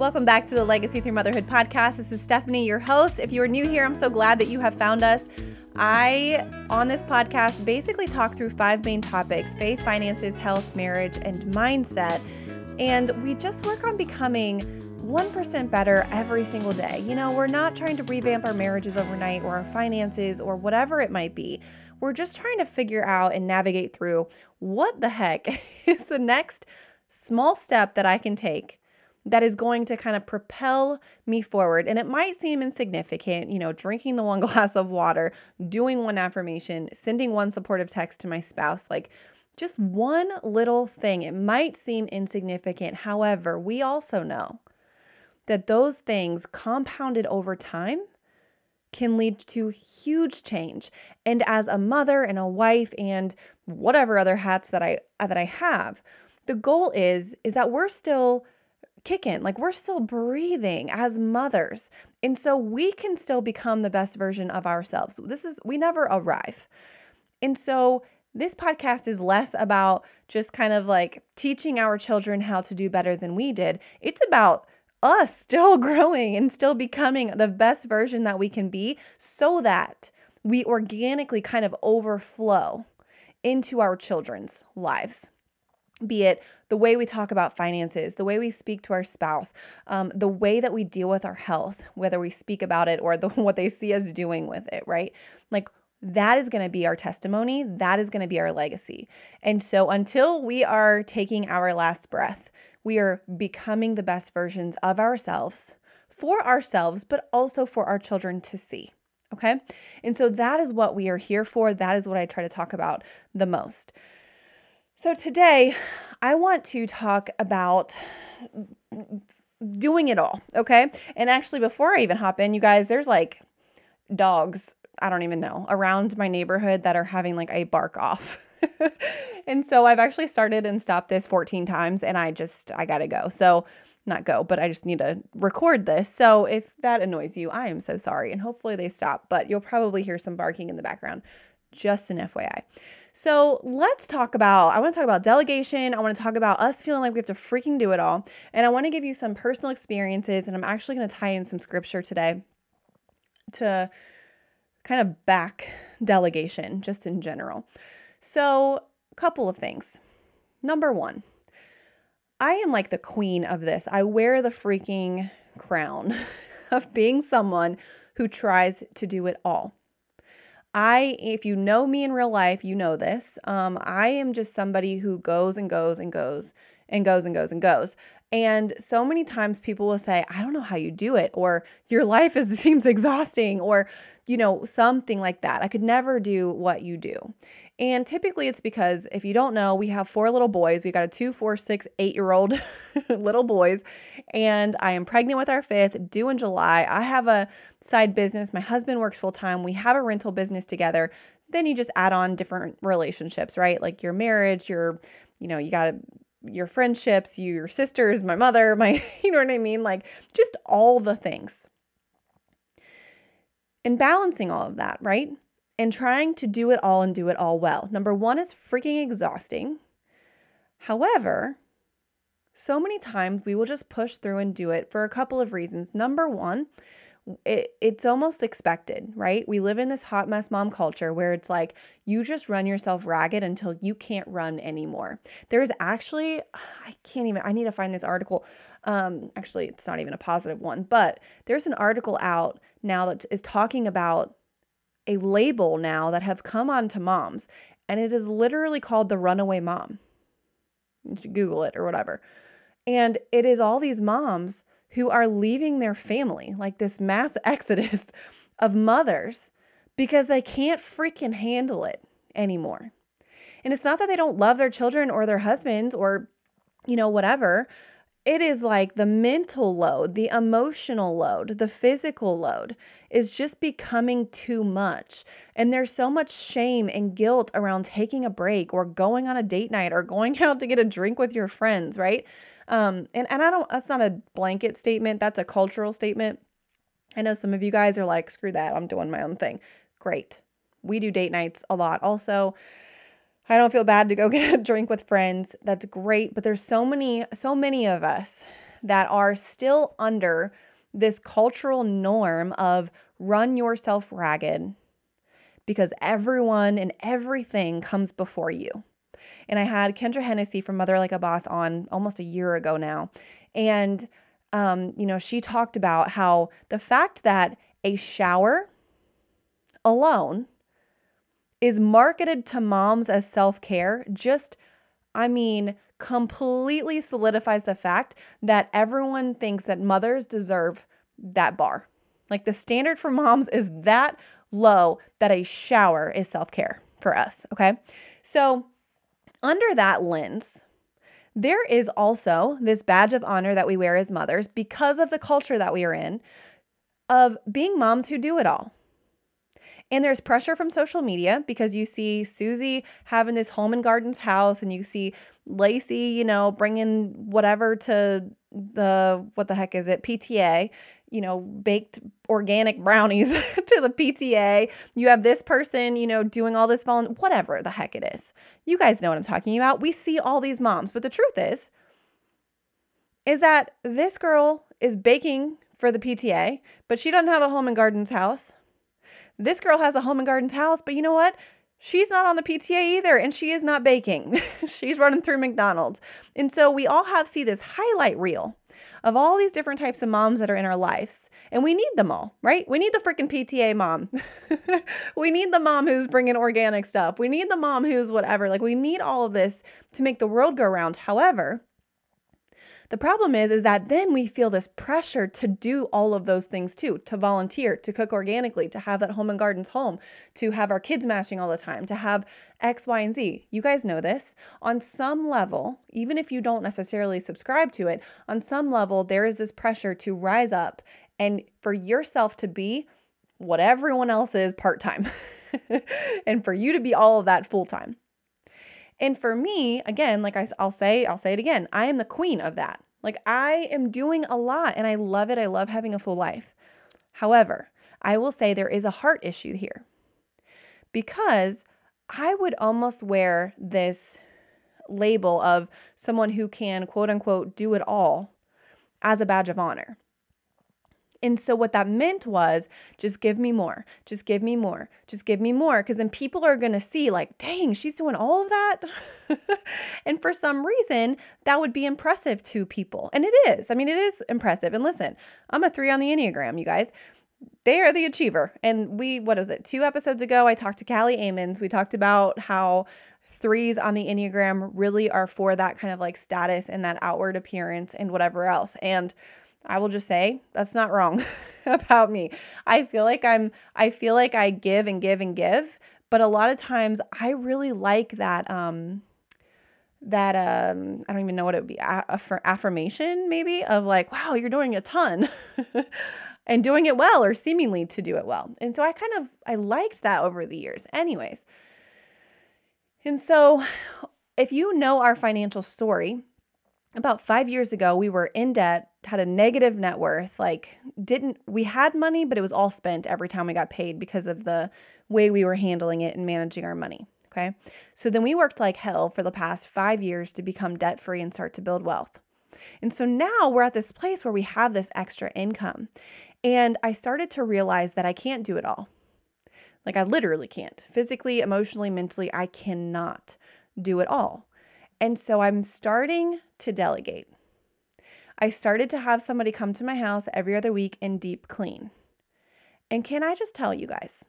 Welcome back to the Legacy Through Motherhood podcast. This is Stephanie, your host. If you are new here, I'm so glad that you have found us. I, on this podcast, basically talk through five main topics faith, finances, health, marriage, and mindset. And we just work on becoming 1% better every single day. You know, we're not trying to revamp our marriages overnight or our finances or whatever it might be. We're just trying to figure out and navigate through what the heck is the next small step that I can take that is going to kind of propel me forward. And it might seem insignificant, you know, drinking the one glass of water, doing one affirmation, sending one supportive text to my spouse, like just one little thing. It might seem insignificant. However, we also know that those things compounded over time can lead to huge change. And as a mother and a wife and whatever other hats that I that I have, the goal is is that we're still kicking. Like we're still breathing as mothers. And so we can still become the best version of ourselves. This is, we never arrive. And so this podcast is less about just kind of like teaching our children how to do better than we did. It's about us still growing and still becoming the best version that we can be so that we organically kind of overflow into our children's lives be it the way we talk about finances, the way we speak to our spouse, um, the way that we deal with our health, whether we speak about it or the what they see us doing with it, right? Like that is going to be our testimony. That is going to be our legacy. And so until we are taking our last breath, we are becoming the best versions of ourselves for ourselves, but also for our children to see. Okay. And so that is what we are here for. That is what I try to talk about the most. So, today I want to talk about doing it all, okay? And actually, before I even hop in, you guys, there's like dogs, I don't even know, around my neighborhood that are having like a bark off. and so I've actually started and stopped this 14 times and I just, I gotta go. So, not go, but I just need to record this. So if that annoys you, I am so sorry. And hopefully they stop, but you'll probably hear some barking in the background. Just an FYI. So let's talk about, I want to talk about delegation. I want to talk about us feeling like we have to freaking do it all. And I want to give you some personal experiences. And I'm actually going to tie in some scripture today to kind of back delegation just in general. So, a couple of things. Number one, I am like the queen of this. I wear the freaking crown of being someone who tries to do it all. I, if you know me in real life, you know this. Um, I am just somebody who goes and goes and goes and goes and goes and goes. And so many times people will say, I don't know how you do it, or your life is seems exhausting, or you know, something like that. I could never do what you do. And typically it's because if you don't know, we have four little boys. We got a two, four, six, eight year old little boys. And I am pregnant with our fifth, due in July. I have a side business. My husband works full time. We have a rental business together. Then you just add on different relationships, right? Like your marriage, your, you know, you got your friendships, you, your sisters, my mother, my, you know what I mean? Like just all the things. And balancing all of that, right? And trying to do it all and do it all well. Number one is freaking exhausting. However, so many times we will just push through and do it for a couple of reasons. Number one, it, it's almost expected, right? We live in this hot mess mom culture where it's like you just run yourself ragged until you can't run anymore. There's actually, I can't even, I need to find this article. Um, actually, it's not even a positive one, but there's an article out now that is talking about a label now that have come onto moms, and it is literally called the runaway mom. Google it or whatever. And it is all these moms who are leaving their family, like this mass exodus of mothers, because they can't freaking handle it anymore. And it's not that they don't love their children or their husbands or, you know, whatever, it is like the mental load, the emotional load, the physical load is just becoming too much. And there's so much shame and guilt around taking a break or going on a date night or going out to get a drink with your friends, right? Um, and, and I don't, that's not a blanket statement, that's a cultural statement. I know some of you guys are like, screw that, I'm doing my own thing. Great. We do date nights a lot. Also, I don't feel bad to go get a drink with friends. That's great, but there's so many so many of us that are still under this cultural norm of run yourself ragged because everyone and everything comes before you. And I had Kendra Hennessy from Mother Like a Boss on almost a year ago now. And, um, you know, she talked about how the fact that a shower alone is marketed to moms as self care just, I mean, completely solidifies the fact that everyone thinks that mothers deserve that bar. Like the standard for moms is that low that a shower is self care for us. Okay. So, under that lens, there is also this badge of honor that we wear as mothers because of the culture that we are in of being moms who do it all. And there's pressure from social media because you see Susie having this home and gardens house, and you see Lacey, you know, bringing whatever to the what the heck is it PTA, you know, baked organic brownies to the PTA. You have this person, you know, doing all this volunteer, whatever the heck it is. You guys know what I'm talking about. We see all these moms, but the truth is, is that this girl is baking for the PTA, but she doesn't have a home and gardens house. This girl has a home and gardens house, but you know what? She's not on the PTA either, and she is not baking. She's running through McDonald's. And so we all have see this highlight reel of all these different types of moms that are in our lives. And we need them all, right? We need the freaking PTA mom. we need the mom who's bringing organic stuff. We need the mom who's whatever. Like, we need all of this to make the world go round. However, the problem is is that then we feel this pressure to do all of those things too, to volunteer, to cook organically, to have that home and gardens home, to have our kids mashing all the time, to have X, Y, and Z. You guys know this. On some level, even if you don't necessarily subscribe to it, on some level there is this pressure to rise up and for yourself to be what everyone else is part-time. and for you to be all of that full-time. And for me, again, like I, will say, I'll say it again, I am the queen of that. Like I am doing a lot and I love it. I love having a full life. However, I will say there is a heart issue here because I would almost wear this label of someone who can quote unquote do it all as a badge of honor. And so what that meant was just give me more, just give me more, just give me more. Because then people are to see, like, dang, she's doing all of that. and for some reason, that would be impressive to people. And it is. I mean, it is impressive. And listen, I'm a three on the Enneagram, you guys. They are the achiever. And we, what was it, two episodes ago, I talked to Callie Amons. We talked about how threes on the Enneagram really are for that kind of like status and that outward appearance and whatever else. And I will just say that's not wrong about me. I feel like I'm I feel like I give and give and give, but a lot of times I really like that um that um I don't even know what it would be aff- affirmation maybe of like wow, you're doing a ton. and doing it well or seemingly to do it well. And so I kind of I liked that over the years. Anyways. And so if you know our financial story, about five years ago, we were in debt, had a negative net worth. Like, didn't we had money, but it was all spent every time we got paid because of the way we were handling it and managing our money. Okay. So then we worked like hell for the past five years to become debt free and start to build wealth. And so now we're at this place where we have this extra income. And I started to realize that I can't do it all. Like, I literally can't. Physically, emotionally, mentally, I cannot do it all. And so I'm starting to delegate. I started to have somebody come to my house every other week and deep clean. And can I just tell you guys,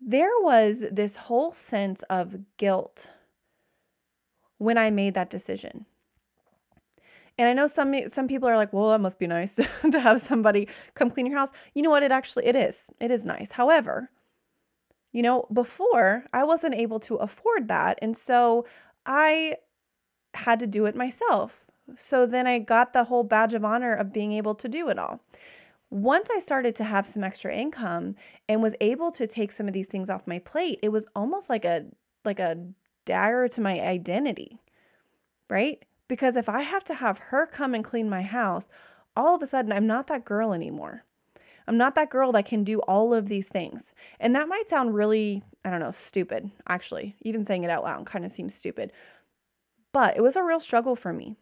there was this whole sense of guilt when I made that decision. And I know some some people are like, "Well, that must be nice to have somebody come clean your house." You know what? It actually it is. It is nice. However, you know, before I wasn't able to afford that, and so I had to do it myself. So then I got the whole badge of honor of being able to do it all. Once I started to have some extra income and was able to take some of these things off my plate, it was almost like a like a dagger to my identity. Right? Because if I have to have her come and clean my house, all of a sudden I'm not that girl anymore. I'm not that girl that can do all of these things. And that might sound really, I don't know, stupid, actually. Even saying it out loud kind of seems stupid. But it was a real struggle for me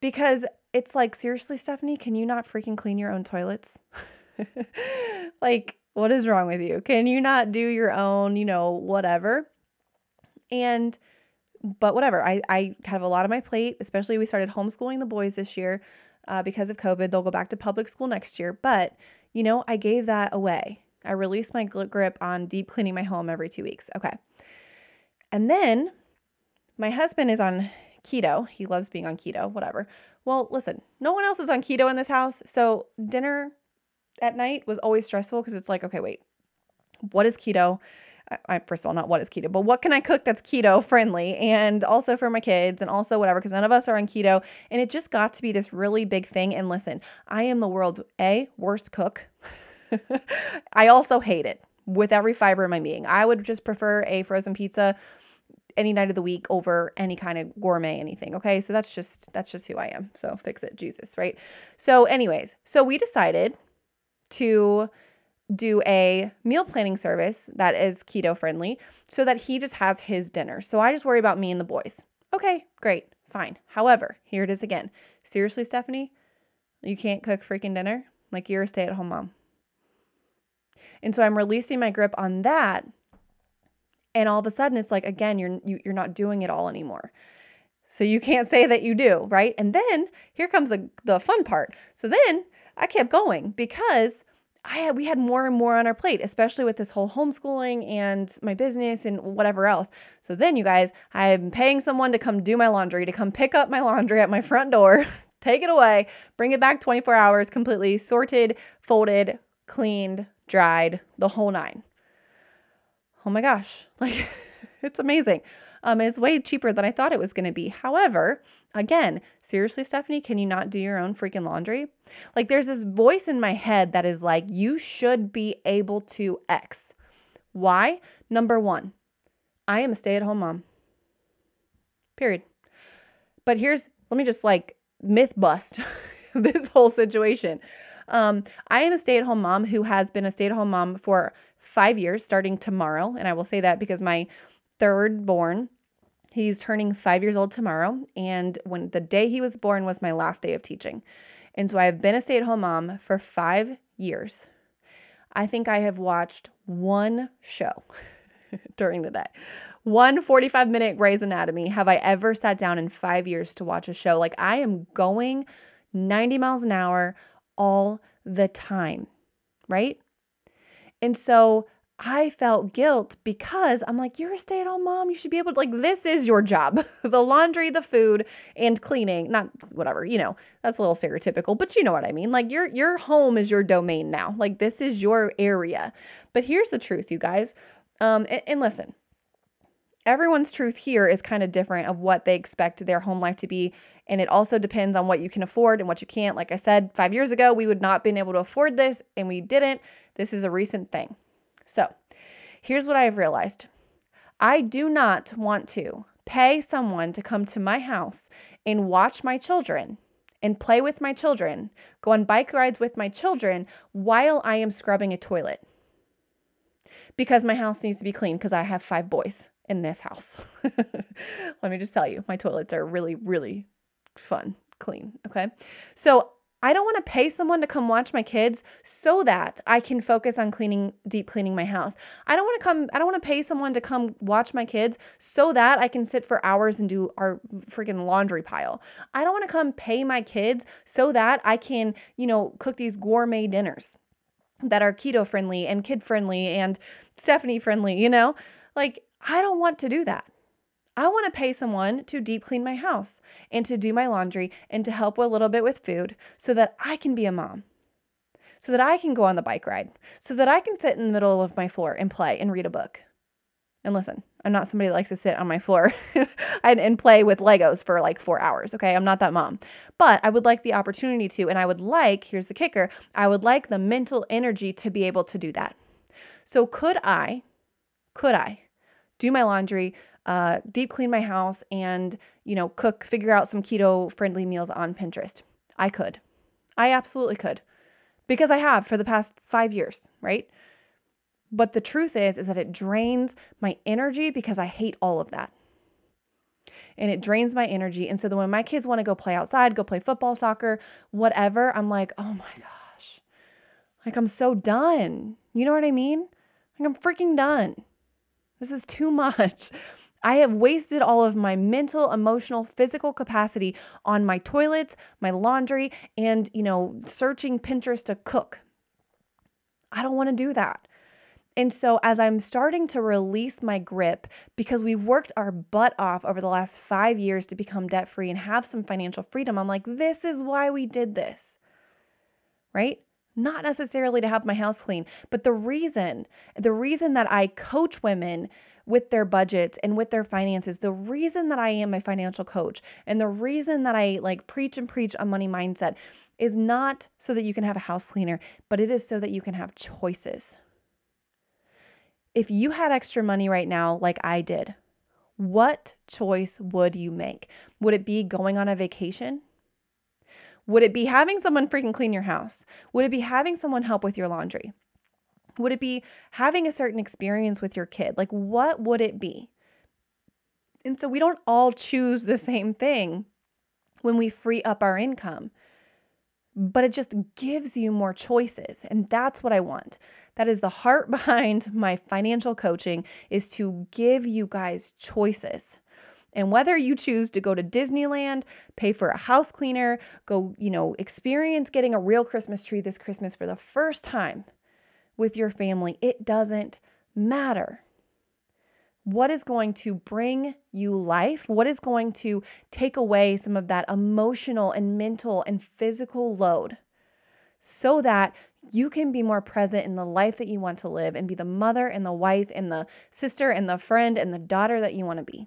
because it's like, seriously, Stephanie, can you not freaking clean your own toilets? like, what is wrong with you? Can you not do your own, you know, whatever? And, but whatever, I, I have a lot on my plate, especially we started homeschooling the boys this year uh, because of COVID. They'll go back to public school next year. But, you know, I gave that away. I released my grip on deep cleaning my home every two weeks. Okay. And then my husband is on keto. He loves being on keto, whatever. Well, listen, no one else is on keto in this house. So dinner at night was always stressful because it's like, okay, wait, what is keto? I, first of all, not what is keto, but what can I cook that's keto friendly and also for my kids and also whatever, because none of us are on keto. And it just got to be this really big thing. And listen, I am the world's A, worst cook. I also hate it with every fiber in my being. I would just prefer a frozen pizza any night of the week over any kind of gourmet anything. Okay. So that's just that's just who I am. So fix it, Jesus, right? So, anyways, so we decided to do a meal planning service that is keto friendly so that he just has his dinner. So I just worry about me and the boys. Okay, great, fine. However, here it is again. Seriously, Stephanie, you can't cook freaking dinner? Like you're a stay at home mom. And so I'm releasing my grip on that. And all of a sudden it's like again you're you, are you are not doing it all anymore. So you can't say that you do, right? And then here comes the the fun part. So then I kept going because I had, we had more and more on our plate, especially with this whole homeschooling and my business and whatever else. So then, you guys, I'm paying someone to come do my laundry, to come pick up my laundry at my front door, take it away, bring it back 24 hours, completely sorted, folded, cleaned, dried, the whole nine. Oh my gosh, like it's amazing. Um, it's way cheaper than I thought it was going to be. However, again, seriously, Stephanie, can you not do your own freaking laundry? Like, there's this voice in my head that is like, you should be able to X. Why? Number one, I am a stay at home mom. Period. But here's, let me just like myth bust this whole situation. Um, I am a stay at home mom who has been a stay at home mom for five years starting tomorrow. And I will say that because my third born. He's turning five years old tomorrow. And when the day he was born was my last day of teaching. And so I have been a stay at home mom for five years. I think I have watched one show during the day. One 45 minute Grey's Anatomy have I ever sat down in five years to watch a show. Like I am going 90 miles an hour all the time, right? And so I felt guilt because I'm like, you're a stay at home mom. You should be able to, like, this is your job the laundry, the food, and cleaning. Not whatever, you know, that's a little stereotypical, but you know what I mean. Like, your, your home is your domain now. Like, this is your area. But here's the truth, you guys. Um, and, and listen, everyone's truth here is kind of different of what they expect their home life to be. And it also depends on what you can afford and what you can't. Like I said, five years ago, we would not been able to afford this, and we didn't. This is a recent thing. So, here's what I've realized I do not want to pay someone to come to my house and watch my children and play with my children, go on bike rides with my children while I am scrubbing a toilet. Because my house needs to be clean because I have five boys in this house. Let me just tell you, my toilets are really, really fun, clean. Okay. So I don't want to pay someone to come watch my kids so that I can focus on cleaning, deep cleaning my house. I don't want to come, I don't want to pay someone to come watch my kids so that I can sit for hours and do our freaking laundry pile. I don't want to come pay my kids so that I can, you know, cook these gourmet dinners that are keto friendly and kid friendly and Stephanie friendly, you know? Like, I don't want to do that. I want to pay someone to deep clean my house and to do my laundry and to help a little bit with food so that I can be a mom, so that I can go on the bike ride, so that I can sit in the middle of my floor and play and read a book. And listen, I'm not somebody that likes to sit on my floor and, and play with Legos for like four hours. Okay. I'm not that mom. But I would like the opportunity to, and I would like, here's the kicker, I would like the mental energy to be able to do that. So could I, could I do my laundry, uh, deep clean my house and, you know, cook, figure out some keto friendly meals on Pinterest. I could. I absolutely could because I have for the past five years, right? But the truth is, is that it drains my energy because I hate all of that. and it drains my energy. And so then when my kids want to go play outside, go play football, soccer, whatever, I'm like, oh my gosh, like I'm so done. You know what I mean? Like I'm freaking done. This is too much. I have wasted all of my mental, emotional, physical capacity on my toilets, my laundry, and, you know, searching Pinterest to cook. I don't want to do that. And so, as I'm starting to release my grip, because we worked our butt off over the last five years to become debt free and have some financial freedom, I'm like, this is why we did this, right? Not necessarily to have my house clean, but the reason, the reason that I coach women with their budgets and with their finances, the reason that I am a financial coach and the reason that I like preach and preach a money mindset is not so that you can have a house cleaner, but it is so that you can have choices if you had extra money right now, like I did, what choice would you make? Would it be going on a vacation? Would it be having someone freaking clean your house? Would it be having someone help with your laundry? Would it be having a certain experience with your kid? Like, what would it be? And so we don't all choose the same thing when we free up our income, but it just gives you more choices. And that's what I want. That is the heart behind my financial coaching is to give you guys choices. And whether you choose to go to Disneyland, pay for a house cleaner, go, you know, experience getting a real Christmas tree this Christmas for the first time with your family, it doesn't matter. What is going to bring you life? What is going to take away some of that emotional and mental and physical load so that you can be more present in the life that you want to live and be the mother and the wife and the sister and the friend and the daughter that you want to be.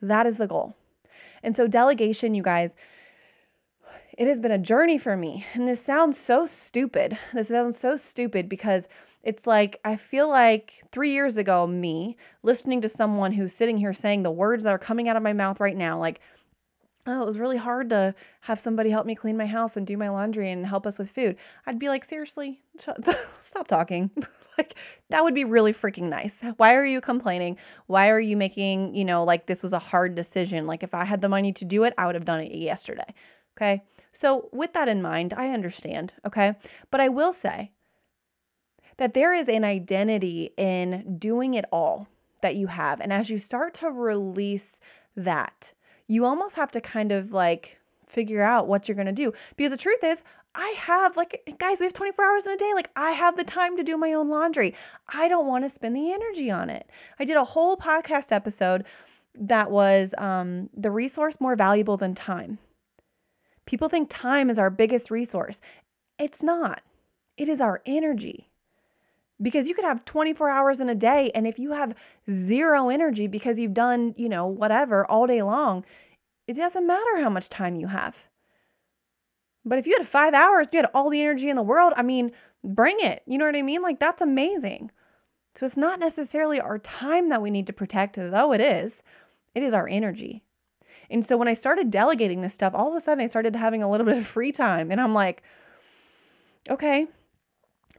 That is the goal. And so, delegation, you guys, it has been a journey for me. And this sounds so stupid. This sounds so stupid because it's like, I feel like three years ago, me listening to someone who's sitting here saying the words that are coming out of my mouth right now, like, oh, it was really hard to have somebody help me clean my house and do my laundry and help us with food. I'd be like, seriously, stop talking. like, that would be really freaking nice. Why are you complaining? Why are you making, you know, like this was a hard decision? Like, if I had the money to do it, I would have done it yesterday. Okay. So, with that in mind, I understand. Okay. But I will say that there is an identity in doing it all that you have. And as you start to release that, you almost have to kind of like figure out what you're going to do. Because the truth is, I have like guys, we have 24 hours in a day. Like I have the time to do my own laundry. I don't want to spend the energy on it. I did a whole podcast episode that was um, the resource more valuable than time. People think time is our biggest resource. It's not. It is our energy because you could have 24 hours in a day and if you have zero energy because you've done, you know, whatever all day long, it doesn't matter how much time you have. But if you had 5 hours, you had all the energy in the world, I mean, bring it. You know what I mean? Like that's amazing. So it's not necessarily our time that we need to protect, though it is. It is our energy. And so when I started delegating this stuff, all of a sudden I started having a little bit of free time and I'm like, okay,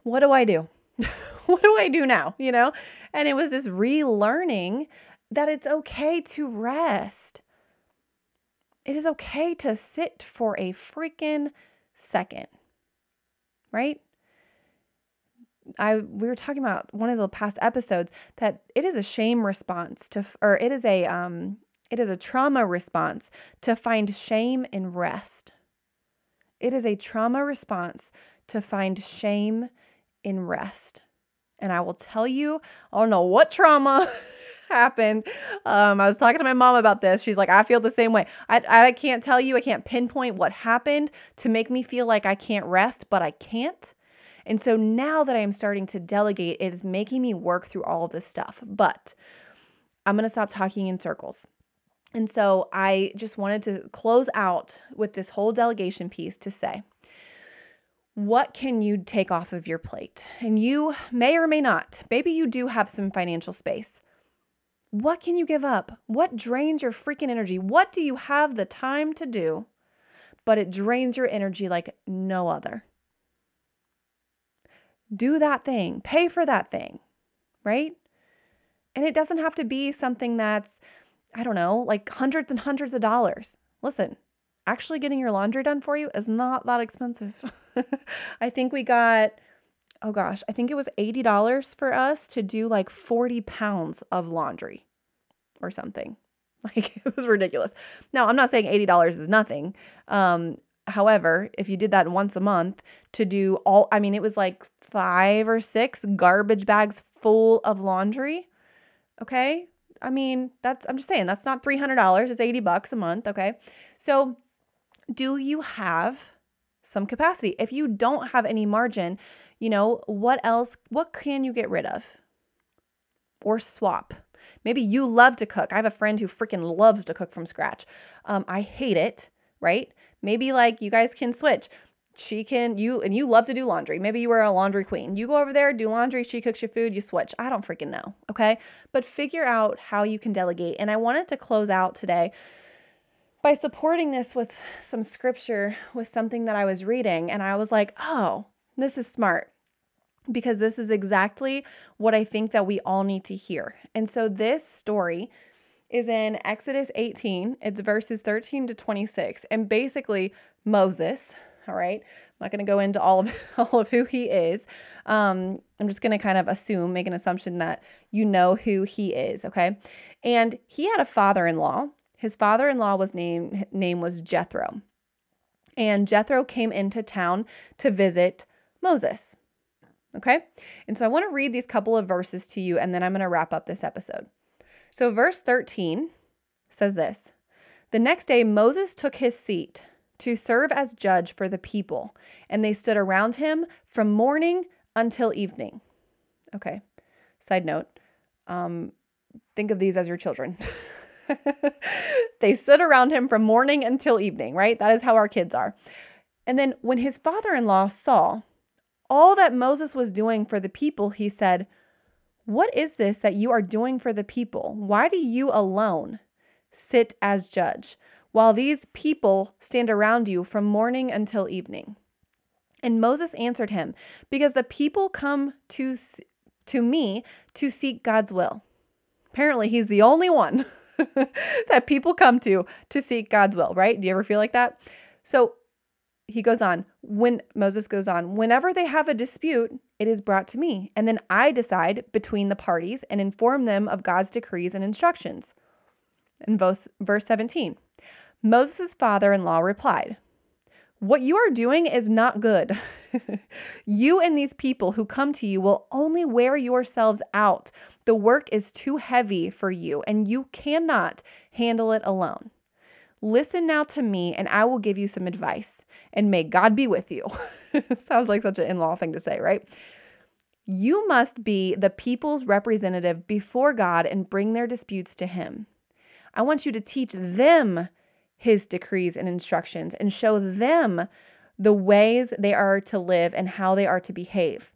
what do I do? what do I do now? You know? And it was this relearning that it's okay to rest. It is okay to sit for a freaking second. Right? I we were talking about one of the past episodes that it is a shame response to or it is a um it is a trauma response to find shame in rest. It is a trauma response to find shame in rest. And I will tell you, I don't know what trauma happened. Um, I was talking to my mom about this. She's like, I feel the same way. I, I can't tell you, I can't pinpoint what happened to make me feel like I can't rest, but I can't. And so now that I'm starting to delegate, it is making me work through all this stuff. But I'm going to stop talking in circles. And so I just wanted to close out with this whole delegation piece to say, what can you take off of your plate? And you may or may not. Maybe you do have some financial space. What can you give up? What drains your freaking energy? What do you have the time to do, but it drains your energy like no other? Do that thing, pay for that thing, right? And it doesn't have to be something that's I don't know, like hundreds and hundreds of dollars. Listen, actually getting your laundry done for you is not that expensive. I think we got, oh gosh, I think it was $80 for us to do like 40 pounds of laundry or something. Like it was ridiculous. Now, I'm not saying $80 is nothing. Um, however, if you did that once a month to do all, I mean, it was like five or six garbage bags full of laundry. Okay. I mean, that's, I'm just saying, that's not $300. It's 80 bucks a month. Okay. So, do you have some capacity? If you don't have any margin, you know, what else, what can you get rid of or swap? Maybe you love to cook. I have a friend who freaking loves to cook from scratch. Um, I hate it, right? Maybe like you guys can switch. She can, you, and you love to do laundry. Maybe you are a laundry queen. You go over there, do laundry, she cooks your food, you switch. I don't freaking know, okay? But figure out how you can delegate. And I wanted to close out today by supporting this with some scripture, with something that I was reading. And I was like, oh, this is smart because this is exactly what I think that we all need to hear. And so this story is in Exodus 18. It's verses 13 to 26. And basically Moses, all right? I'm not going to go into all of all of who he is. Um, I'm just going to kind of assume, make an assumption that you know who he is, okay? And he had a father-in-law. His father-in-law was named name was Jethro. And Jethro came into town to visit Moses. Okay? And so I want to read these couple of verses to you and then I'm going to wrap up this episode. So, verse 13 says this The next day, Moses took his seat to serve as judge for the people, and they stood around him from morning until evening. Okay. Side note um, think of these as your children. they stood around him from morning until evening, right? That is how our kids are. And then when his father in law saw all that Moses was doing for the people, he said, What is this that you are doing for the people? Why do you alone sit as judge, while these people stand around you from morning until evening? And Moses answered him, Because the people come to, to me to seek God's will. Apparently, he's the only one that people come to to seek God's will, right? Do you ever feel like that? So he goes on, when Moses goes on, whenever they have a dispute, it is brought to me, and then I decide between the parties and inform them of God's decrees and instructions. In verse, verse 17, Moses' father in law replied, What you are doing is not good. you and these people who come to you will only wear yourselves out. The work is too heavy for you, and you cannot handle it alone. Listen now to me, and I will give you some advice and may God be with you. Sounds like such an in law thing to say, right? You must be the people's representative before God and bring their disputes to Him. I want you to teach them His decrees and instructions and show them the ways they are to live and how they are to behave.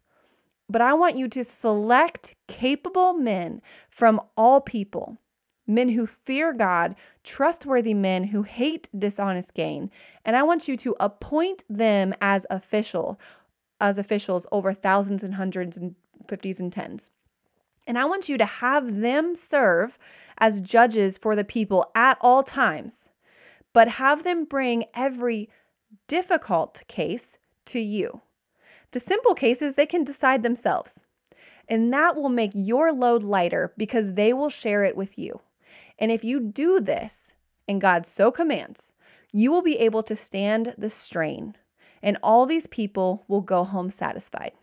But I want you to select capable men from all people men who fear God, trustworthy men who hate dishonest gain. And I want you to appoint them as official, as officials over thousands and hundreds and fifties and tens. And I want you to have them serve as judges for the people at all times, but have them bring every difficult case to you. The simple cases they can decide themselves. And that will make your load lighter because they will share it with you. And if you do this, and God so commands, you will be able to stand the strain, and all these people will go home satisfied.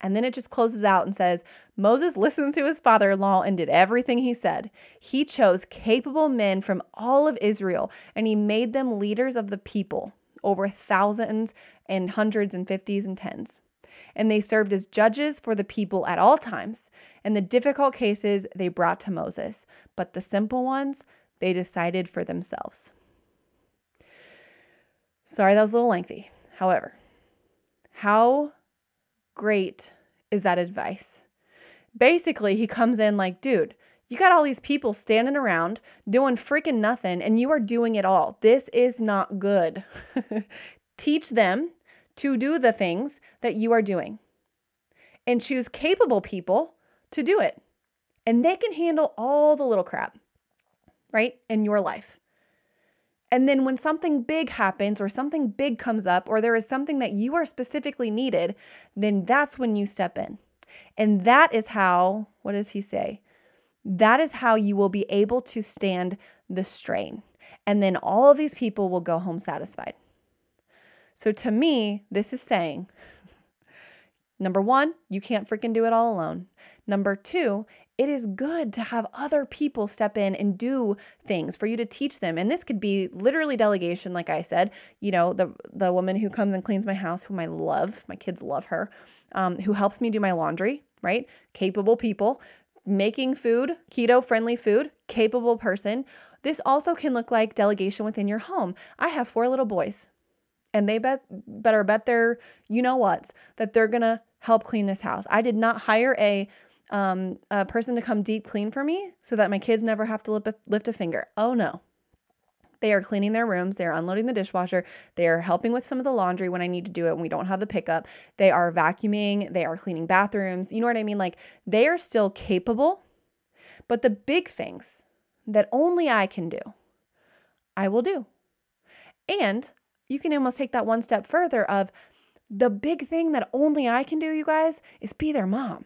And then it just closes out and says Moses listened to his father in law and did everything he said. He chose capable men from all of Israel and he made them leaders of the people, over thousands and hundreds and fifties and tens and they served as judges for the people at all times. And the difficult cases they brought to Moses, but the simple ones they decided for themselves. Sorry, that was a little lengthy. However, how great is that advice? Basically, he comes in like, dude, you got all these people standing around doing freaking nothing, and you are doing it all. This is not good. Teach them to do the things that you are doing and choose capable people to do it. And they can handle all the little crap. right? In your life. And then when something big happens or something big comes up or there is something that you are specifically needed, then that's when you step in. And that is how, what does he say? That is how you will be able to stand the strain. And then all of these people will go home satisfied. So to me, this is saying number one, you can't freaking do it all alone. Number two, it is good to have other people step in and do things for you to teach them. And this could be literally delegation, like I said. You know, the the woman who comes and cleans my house, whom I love, my kids love her, um, who helps me do my laundry, right? Capable people, making food, keto friendly food, capable person. This also can look like delegation within your home. I have four little boys, and they bet better bet their you know what's that they're gonna help clean this house. I did not hire a um, a person to come deep clean for me so that my kids never have to lift a, lift a finger. Oh no. They are cleaning their rooms. They are unloading the dishwasher. They are helping with some of the laundry when I need to do it when we don't have the pickup. They are vacuuming. They are cleaning bathrooms. You know what I mean? Like they are still capable. But the big things that only I can do, I will do. And you can almost take that one step further of the big thing that only I can do, you guys, is be their mom.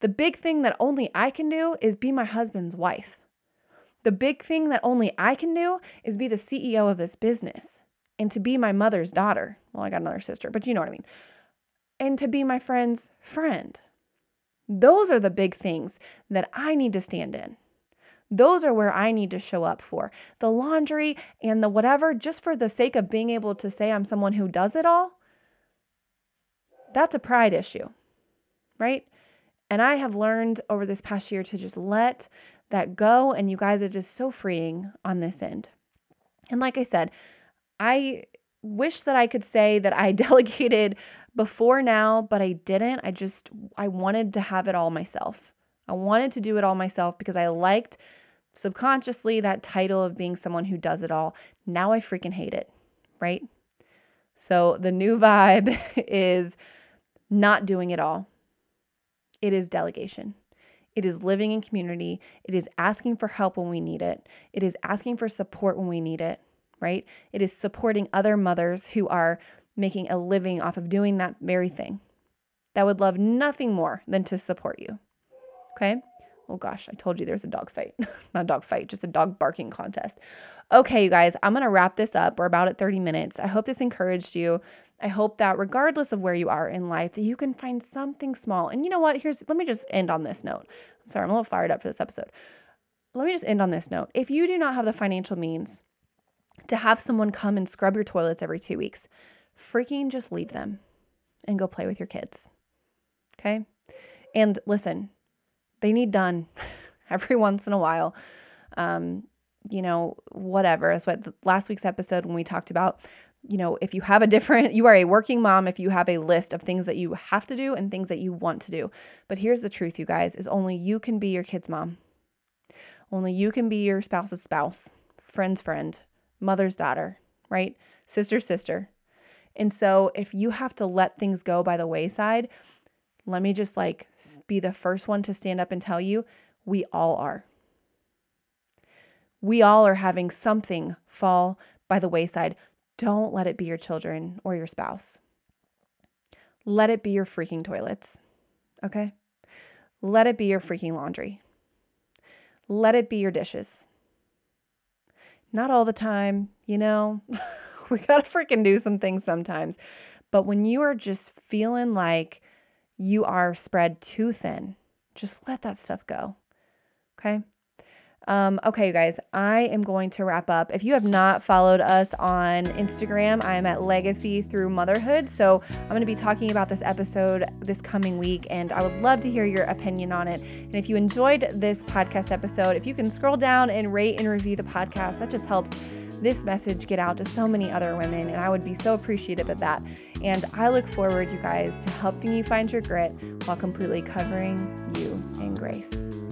The big thing that only I can do is be my husband's wife. The big thing that only I can do is be the CEO of this business and to be my mother's daughter. Well, I got another sister, but you know what I mean. And to be my friend's friend. Those are the big things that I need to stand in. Those are where I need to show up for. The laundry and the whatever, just for the sake of being able to say I'm someone who does it all, that's a pride issue, right? And I have learned over this past year to just let that go. And you guys are just so freeing on this end. And like I said, I wish that I could say that I delegated before now, but I didn't. I just, I wanted to have it all myself. I wanted to do it all myself because I liked subconsciously that title of being someone who does it all. Now I freaking hate it, right? So the new vibe is not doing it all. It is delegation. It is living in community. It is asking for help when we need it. It is asking for support when we need it, right? It is supporting other mothers who are making a living off of doing that very thing that would love nothing more than to support you. Okay? Oh gosh, I told you there's a dog fight. Not a dog fight, just a dog barking contest. Okay, you guys, I'm going to wrap this up. We're about at 30 minutes. I hope this encouraged you. I hope that regardless of where you are in life, that you can find something small. And you know what? Here's let me just end on this note. I'm sorry, I'm a little fired up for this episode. Let me just end on this note. If you do not have the financial means to have someone come and scrub your toilets every two weeks, freaking just leave them and go play with your kids. Okay? And listen, they need done every once in a while. Um, you know, whatever. That's what last week's episode when we talked about you know, if you have a different, you are a working mom, if you have a list of things that you have to do and things that you want to do. But here's the truth, you guys, is only you can be your kid's mom. Only you can be your spouse's spouse, friend's friend, mother's daughter, right? Sister's sister. And so if you have to let things go by the wayside, let me just like be the first one to stand up and tell you we all are. We all are having something fall by the wayside. Don't let it be your children or your spouse. Let it be your freaking toilets. Okay? Let it be your freaking laundry. Let it be your dishes. Not all the time, you know? we got to freaking do some things sometimes. But when you are just feeling like you are spread too thin, just let that stuff go. Okay? Um, okay, you guys, I am going to wrap up. If you have not followed us on Instagram, I am at Legacy Through Motherhood. So I'm going to be talking about this episode this coming week, and I would love to hear your opinion on it. And if you enjoyed this podcast episode, if you can scroll down and rate and review the podcast, that just helps this message get out to so many other women, and I would be so appreciative of that. And I look forward, you guys, to helping you find your grit while completely covering you in grace.